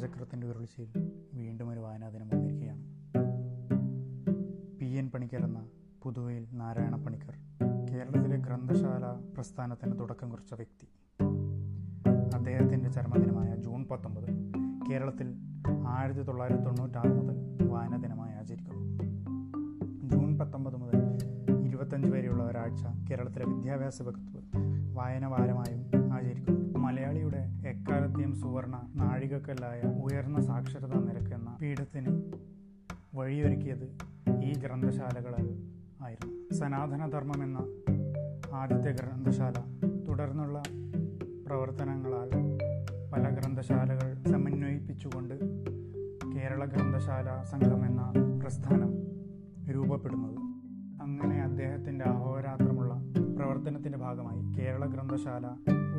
കാലചക്രത്തിന്റെ ഉരുളിച്ചയിൽ വീണ്ടും ഒരു വായനാ ദിനം വന്നിരിക്കുകയാണ്. പി. എൻ. പണിക്കർ എന്ന പുതുവയിൽ നാരായണ പണിക്കർ കേരളത്തിലെ ഗ്രന്ഥശാല പ്രസ്ഥാനത്തിന് തുടക്കം കുറിച്ച വ്യക്തി. അദ്ദേഹത്തിന്റെ ചരമദിനമായ ജൂൺ പത്തൊമ്പത് കേരളത്തിൽ ആയിരത്തി തൊള്ളായിരത്തി തൊണ്ണൂറ്റാറ് മുതൽ വായനാ ദിനമായി ആചരിക്കുന്നു. ജൂൺ പത്തൊമ്പത് മുതൽ ഇരുപത്തഞ്ച് വരെയുള്ള ഒരാഴ്ച കേരളത്തിലെ വിദ്യാഭ്യാസ വകുപ്പ് വായന വാരമായും ആചരിക്കുന്നു മലയാളിയുടെ എക്കാലത്തെയും സുവർണ നാഴികക്കല്ലായ ഉയർന്ന സാക്ഷരതാ നിരക്ക് എന്ന പീഠത്തിന് വഴിയൊരുക്കിയത് ഈ ഗ്രന്ഥശാലകളിൽ ആയിരുന്നു. സനാതനധർമ്മം എന്ന ആദ്യത്തെ ഗ്രന്ഥശാല തുടർന്നുള്ള പ്രവർത്തനങ്ങളാൽ പല ഗ്രന്ഥശാലകൾ സമന്വയിപ്പിച്ചുകൊണ്ട് കേരള ഗ്രന്ഥശാല സംഘം എന്ന പ്രസ്ഥാനം രൂപപ്പെടുന്നത്. അങ്ങനെ അദ്ദേഹത്തിന്റെ അഹോരാത്രമുള്ള പ്രവർത്തനത്തിന്റെ ഭാഗമായി കേരള ഗ്രന്ഥശാല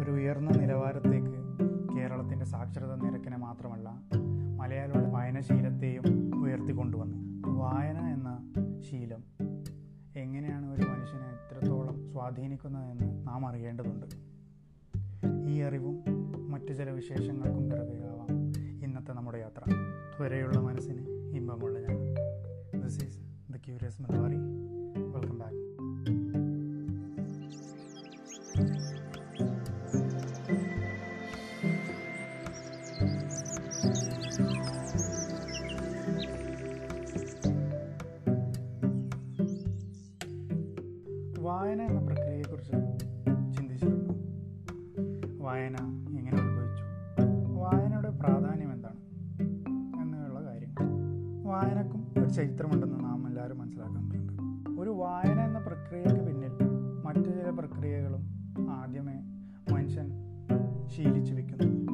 ഒരു ഉയർന്ന നിലവാരത്തേക്ക് കേരളത്തിന്റെ സാക്ഷരത നിരക്കിനെ മാത്രമല്ല മലയാളിയുടെ വായനശീലത്തെയും ഉയർത്തിക്കൊണ്ടുവന്നു. വായന എന്ന ശീലം എങ്ങനെയാണ് ഒരു മനുഷ്യനെ എത്രത്തോളം സ്വാധീനിക്കുന്നതെന്ന് നാം അറിയേണ്ടതുണ്ട്. ഈ അറിവും മറ്റു ചില വിശേഷങ്ങൾക്കും പിറകെയാവാം ഇന്നത്തെ നമ്മുടെ യാത്ര. ത്വരയുള്ള മനസ്സിന് ഇമ്പമുള്ള ഞാൻ. This is the curious Malabari welcome back വായന എങ്ങനെ ഉത്ഭവിച്ചു? വായനയുടെ പ്രാധാന്യം എന്താണ്? എന്നുള്ള കാര്യങ്ങൾ. വായനക്കും ഒരു ചരിത്രമുണ്ടെന്ന് നാം എല്ലാവരും മനസ്സിലാക്കേണ്ടതുണ്ട് ഒരു വായന എന്ന പ്രക്രിയയ്ക്ക് പിന്നിൽ മറ്റു ചില പ്രക്രിയകളും ആദ്യമേ മനുഷ്യൻ ശീലിച്ചു വെക്കുന്നു.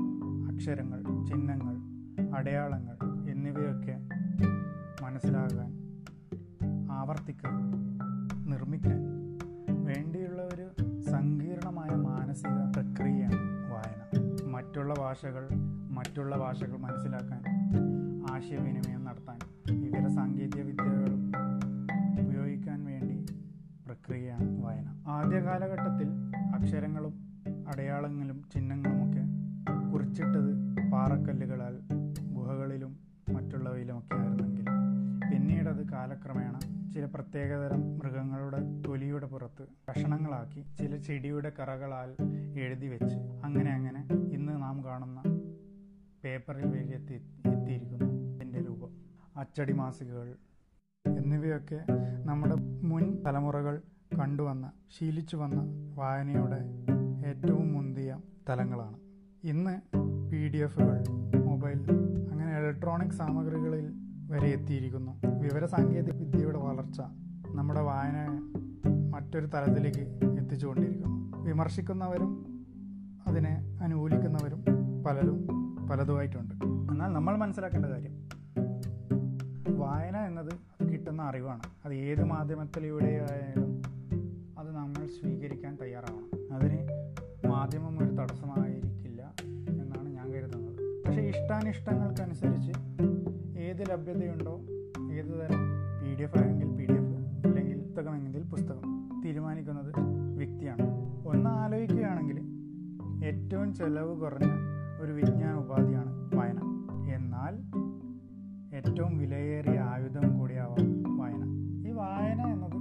അക്ഷരങ്ങൾ ചിഹ്നങ്ങൾ അടയാളങ്ങൾ എന്നിവയൊക്കെ മനസ്സിലാകാൻ ആവർത്തിക്കാൻ നിർമ്മിക്കാൻ വേണ്ടിയുള്ള ഒരു മറ്റുള്ള ഭാഷകൾ മറ്റുള്ള ഭാഷകൾ മനസ്സിലാക്കാൻ ആശയവിനിമയം നടത്താൻ വിവര സാങ്കേതിക വിദ്യകളും ഉപയോഗിക്കാൻ വേണ്ടി പ്രക്രിയയാണ് വായന. ആദ്യ കാലഘട്ടത്തിൽ അക്ഷരങ്ങളും അടയാളങ്ങളും ചിഹ്നങ്ങളുമൊക്കെ കുറിച്ചിട്ടത് പാറക്കല്ലുകളാൽ ഗുഹകളിലും മറ്റുള്ളവയിലുമൊക്കെ ആയിരുന്നെങ്കിൽ. പിന്നീടത് കാലക്രമേണ ചില പ്രത്യേകതരം മൃഗങ്ങളുടെ തൊലിയുടെ പുറത്ത് കഷണങ്ങളാക്കി ചില ചെടിയുടെ കറകളാൽ എഴുതി വെച്ച് അങ്ങനെ അങ്ങനെ കാണുന്ന പേപ്പറിൽ വേണ്ടി എത്തി എത്തിയിരിക്കുന്നു. അതിന്റെ രൂപം. അച്ചടി മാസികകൾ എന്നിവയൊക്കെ നമ്മുടെ മുൻ തലമുറകൾ കണ്ടുവന്ന ശീലിച്ചു വന്ന വായനയുടെ ഏറ്റവും മുന്തിയ തലങ്ങളാണ്. ഇന്ന് പി ഡി എഫുകൾ മൊബൈൽ അങ്ങനെ ഇലക്ട്രോണിക് സാമഗ്രികളിൽ വരെ എത്തിയിരിക്കുന്നു. വിവരസാങ്കേതിക വിദ്യയുടെ വളർച്ച നമ്മുടെ വായന മറ്റൊരു തലത്തിലേക്ക് എത്തിച്ചുകൊണ്ടിരിക്കുന്നു. വിമർശിക്കുന്നവരും അതിനെ അനുകൂലിക്കുന്നവരും പലരും പലതുമായിട്ടുണ്ട്. എന്നാൽ നമ്മൾ മനസ്സിലാക്കേണ്ട കാര്യം വായന എന്നത് കിട്ടുന്ന അറിവാണ്. അത് ഏത് മാധ്യമത്തിലൂടെ ആയാലും അത് നമ്മൾ സ്വീകരിക്കാൻ തയ്യാറാവണം. അതിന് മാധ്യമം ഒരു തടസ്സമായിരിക്കില്ല എന്നാണ് ഞാൻ കരുതുന്നത്. പക്ഷേ ഇഷ്ടാനിഷ്ടങ്ങൾക്കനുസരിച്ച് ഏത് ലഭ്യതയുണ്ടോ ഏത് തരം പി ഡി എഫ് ആയെങ്കിൽ പി ഡി എഫ് അല്ലെങ്കിൽ പുസ്തകമെങ്കിൽ പുസ്തകം തീരുമാനിക്കുന്നത് വ്യക്തിയാണ്. ഒന്ന് ആലോചിക്കുകയാണെങ്കിൽ ഏറ്റവും ചെലവ് കുറഞ്ഞ ഒരു വിജ്ഞാന ഉപാധിയാണ് വായന. എന്നാൽ ഏറ്റവും വിലയേറിയ ആയുധം കൂടിയാവാം വായന. ഈ വായന എന്നത്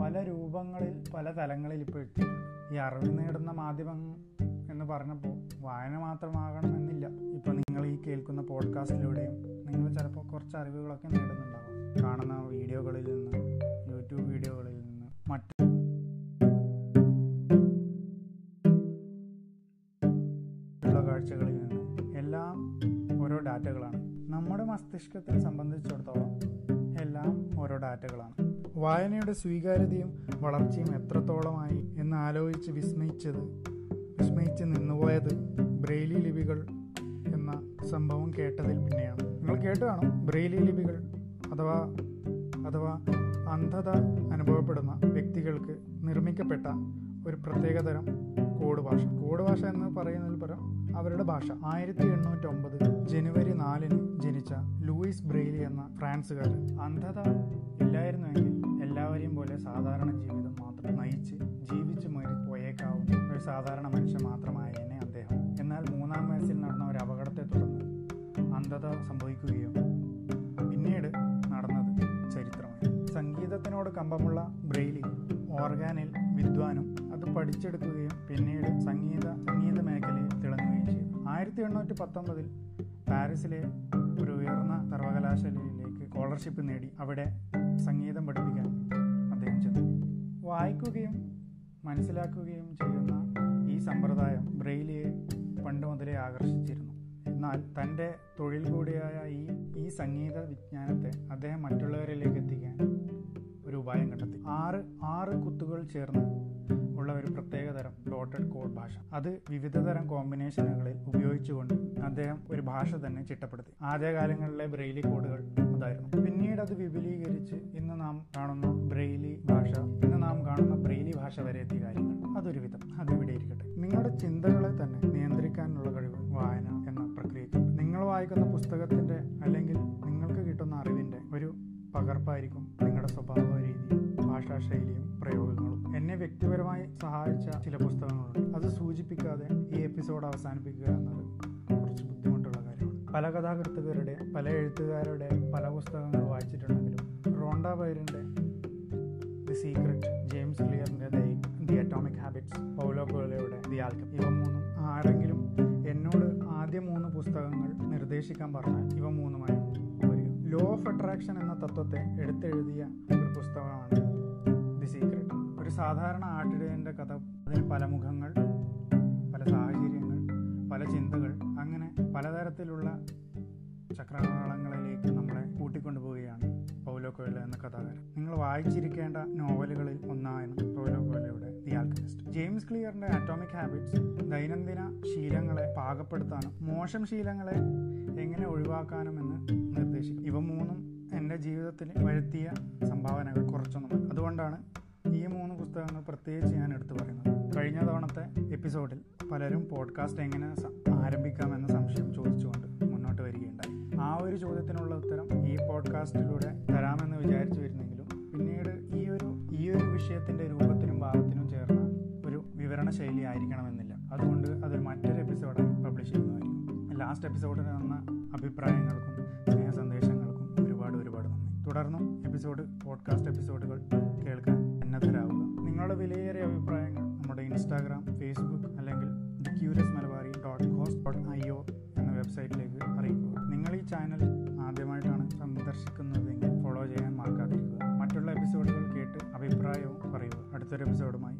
പല രൂപങ്ങളിൽ പല തലങ്ങളിൽ ഇപ്പോൾ എത്തിയിട്ടുണ്ട്. ഈ അറിവ് നേടുന്ന മാധ്യമം എന്ന് പറഞ്ഞപ്പോൾ വായന മാത്രമാകണമെന്നില്ല. ഇപ്പോൾ നിങ്ങൾ ഈ കേൾക്കുന്ന പോഡ്കാസ്റ്റിലൂടെയും നിങ്ങൾ ചിലപ്പോൾ കുറച്ച് അറിവുകളൊക്കെ നേടുന്നുണ്ടാവും. കാണുന്ന വീഡിയോകളിൽ നിന്ന് യൂട്യൂബ് വീഡിയോകളിൽ നിന്ന് എല്ലാം ഓരോ ഡാറ്റകളാണ്. നമ്മുടെ മസ്തിഷ്കത്തെ സംബന്ധിച്ചിടത്തോളം എല്ലാം ഓരോ ഡാറ്റകളാണ്. വായനയുടെ സ്വീകാര്യതയും വളർച്ചയും എത്രത്തോളമായി എന്ന് ആലോചിച്ച് വിസ്മയിച്ചത് വിസ്മയിച്ച് നിന്നുപോയത് ബ്രെയിലി ലിപികൾ എന്ന സംഭവം കേട്ടതിൽ പിന്നെയാണ്. നിങ്ങൾ കേട്ടു കാണും ബ്രെയിലി ലിപികൾ അഥവാ അഥവാ അന്ധത അനുഭവപ്പെടുന്ന വ്യക്തികൾക്ക് നിർമ്മിക്കപ്പെട്ട ഒരു പ്രത്യേകതരം കോഡ് ഭാഷ. കോഡ് ഭാഷ എന്ന് പറയുന്നതിൽ പരം അവരുടെ ഭാഷ. ആയിരത്തി എണ്ണൂറ്റി ഒമ്പത് ജനുവരി നാലിന് ജനിച്ച ലൂയിസ് ബ്രെയിലി എന്ന ഫ്രാൻസുകാരൻ. അന്ധത ഇല്ലായിരുന്നുവെങ്കിൽ എല്ലാവരെയും പോലെ സാധാരണ ജീവിതം മാത്രം നയിച്ച് ജീവിച്ച് മരി പോയേക്കാവുന്ന ഒരു സാധാരണ മനുഷ്യൻ മാത്രമായേനെ അദ്ദേഹം. എന്നാൽ മൂന്നാം വയസ്സിൽ നടന്ന ഒരു അപകടത്തെ തുടർന്ന് അന്ധത സംഭവിക്കുകയും പിന്നീട് നടന്നത് ചരിത്രമാണ് സംഗീതത്തിനോട് കമ്പമുള്ള ബ്രെയിലി ഓർഗാനിൽ വിദ്വാനും അത് പഠിച്ചെടുക്കുകയും പിന്നീട് സംഗീത സംഗീത മേഖലയിൽ ആയിരത്തി എണ്ണൂറ്റി പത്തൊമ്പതിൽ പാരീസിലെ ഒരു ഉയർന്ന സർവകലാശാലയിലേക്ക് സ്കോളർഷിപ്പ് നേടി അവിടെ സംഗീതം പഠിപ്പിക്കാൻ അദ്ദേഹം ചെന്നു. വായിക്കുകയും മനസ്സിലാക്കുകയും ചെയ്യുന്ന ഈ സമ്പ്രദായം ബ്രെയിലിയെ പണ്ട് മുതലേ ആകർഷിച്ചിരുന്നു. എന്നാൽ തന്റെ തൊഴിൽ കൂടിയായ ഈ ഈ സംഗീത വിജ്ഞാനത്തെ അദ്ദേഹം മറ്റുള്ളവരിലേക്ക് എത്തിക്കാൻ ഒരു ഉപായം കണ്ടെത്തി. ആറ് ആറ് കുത്തുകൾ ചേർന്ന് ഉള്ള ഒരു പ്രത്യേകതരം ഡോട്ടഡ് കോഡ് ഭാഷ. അത് വിവിധതരം കോമ്പിനേഷനുകളിൽ ഉപയോഗിച്ചുകൊണ്ട് അദ്ദേഹം ഒരു ഭാഷ തന്നെ ചിട്ടപ്പെടുത്തി. ആദ്യകാലങ്ങളിലെ ബ്രെയിലി കോഡുകൾ അതായിരുന്നു. പിന്നീട് അത് വിപുലീകരിച്ച് ഇന്ന് നാം കാണുന്ന ബ്രെയിലി ഭാഷ ഇന്ന് നാം കാണുന്ന ബ്രെയിലി ഭാഷ വരെ എത്തിയ കാര്യങ്ങൾ. അതൊരു വിധം. അതിവിടെ ഇരിക്കട്ടെ. നിങ്ങളുടെ ചിന്തകളെ തന്നെ നിയന്ത്രിക്കാനുള്ള കഴിവ് വായന എന്ന പ്രക്രിയയ്ക്ക്. നിങ്ങൾ വായിക്കുന്ന പുസ്തകത്തിന്റെ അല്ലെങ്കിൽ നിങ്ങൾക്ക് കിട്ടുന്ന അറിവിന്റെ ഒരു പകർപ്പായിരിക്കും നിങ്ങളുടെ സ്വഭാവ രീതി ഭാഷാശൈലിയും വ്യക്തിപരമായി സഹായിച്ച ചില പുസ്തകങ്ങളുണ്ട്. അത് സൂചിപ്പിക്കാതെ ഈ എപ്പിസോഡ് അവസാനിപ്പിക്കുക എന്നത് കുറച്ച് ബുദ്ധിമുട്ടുള്ള കാര്യമാണ്. പല കഥാകൃത്തുകാരുടെ പല എഴുത്തുകാരുടെ പല പുസ്തകങ്ങൾ വായിച്ചിട്ടുണ്ടെങ്കിലും റോണ്ട ബൈറിന്റെ ദി സീക്രറ്റ് ജെയിംസ് ക്ലിയറിന്റെ ദി അറ്റോമിക് ഹാബിറ്റ്സ് പൗലോ കോലയുടെ ദി ആൽക്കം ഇവ മൂന്നും ആരെങ്കിലും എന്നോട് ആദ്യ മൂന്ന് പുസ്തകങ്ങൾ നിർദ്ദേശിക്കാൻ പറഞ്ഞാൽ ഇവ മൂന്നുമായി വരിക ലോ ഓഫ് അട്രാക്ഷൻ എന്ന തത്വത്തെ എടുത്തെഴുതിയ ഒരു പുസ്തകമാണ് ദി സീക്രട്ട് ഒരു സാധാരണ ആട്ടിടയന്റെ കഥ. അതിന് പല മുഖങ്ങൾ പല സാഹചര്യങ്ങൾ പല ചിന്തകൾ അങ്ങനെ പലതരത്തിലുള്ള ചക്രവാളങ്ങളിലേക്ക് നമ്മളെ കൂട്ടിക്കൊണ്ടുപോവുകയാണ് പൗലോ കൊയ്ലോ എന്ന കഥാകാരൻ. നിങ്ങൾ വായിച്ചിരിക്കേണ്ട നോവലുകളിൽ ഒന്നായിരുന്നു പൗലോ കൊയ്ലോയുടെ ദി ആൽക്കമിസ്റ്റ്. ജെയിംസ് ക്ലിയറിന്റെ അറ്റോമിക് ഹാബിറ്റ്സ് ദൈനംദിന ശീലങ്ങളെ പാകപ്പെടുത്താനും മോശം ശീലങ്ങളെ എങ്ങനെ ഒഴിവാക്കാനുമെന്ന് നിർദ്ദേശിക്കും. ഇവ മൂന്നും എന്റെ ജീവിതത്തിൽ വരുത്തിയ സംഭാവനകൾ കുറച്ചൊന്നും അതുകൊണ്ടാണ് ഈ മൂന്ന് പുസ്തകങ്ങൾ പ്രത്യേകിച്ച് ഞാൻ എടുത്തു പറയുന്നത്. കഴിഞ്ഞ തവണത്തെ എപ്പിസോഡിൽ പലരും പോഡ്കാസ്റ്റ് എങ്ങനെ ആരംഭിക്കാമെന്ന സംശയം ചോദിച്ചുകൊണ്ട് മുന്നോട്ട് വരികയുണ്ടായി. ആ ഒരു ചോദ്യത്തിനുള്ള ഉത്തരം ഈ പോഡ്കാസ്റ്റിലൂടെ തരാമെന്ന് വിചാരിച്ചു വരുന്നെങ്കിലും പിന്നീട് ഈ ഒരു ഈ ഒരു വിഷയത്തിന്റെ രൂപത്തിനും ഭാവത്തിനും ചേർന്ന ഒരു വിവരണ ശൈലി ആയിരിക്കണമെന്നില്ല. അതുകൊണ്ട് അതൊരു മറ്റൊരു എപ്പിസോഡായി പബ്ലിഷ് ചെയ്യുന്നതായിരിക്കും. ലാസ്റ്റ് എപ്പിസോഡിൽ വന്ന അഭിപ്രായങ്ങൾക്കും തുടർന്നും എപ്പിസോഡ് പോഡ്കാസ്റ്റ് എപ്പിസോഡുകൾ കേൾക്കാൻ സന്നദ്ധരാകുക നിങ്ങളുടെ വിലയേറിയ അഭിപ്രായങ്ങൾ നമ്മുടെ ഇൻസ്റ്റാഗ്രാം ഫേസ്ബുക്ക് അല്ലെങ്കിൽ the curious Malabari dot host dot I O എന്ന വെബ്സൈറ്റിലേക്ക് അറിയിക്കുക. നിങ്ങൾ ഈ ചാനൽ ആദ്യമായിട്ടാണ് സന്ദർശിക്കുന്നതെങ്കിൽ ഫോളോ ചെയ്യാൻ മറക്കാതിരിക്കുക. മറ്റുള്ള എപ്പിസോഡുകൾ കേട്ട് അഭിപ്രായവും പറയുക. അടുത്തൊരു എപ്പിസോഡുമായി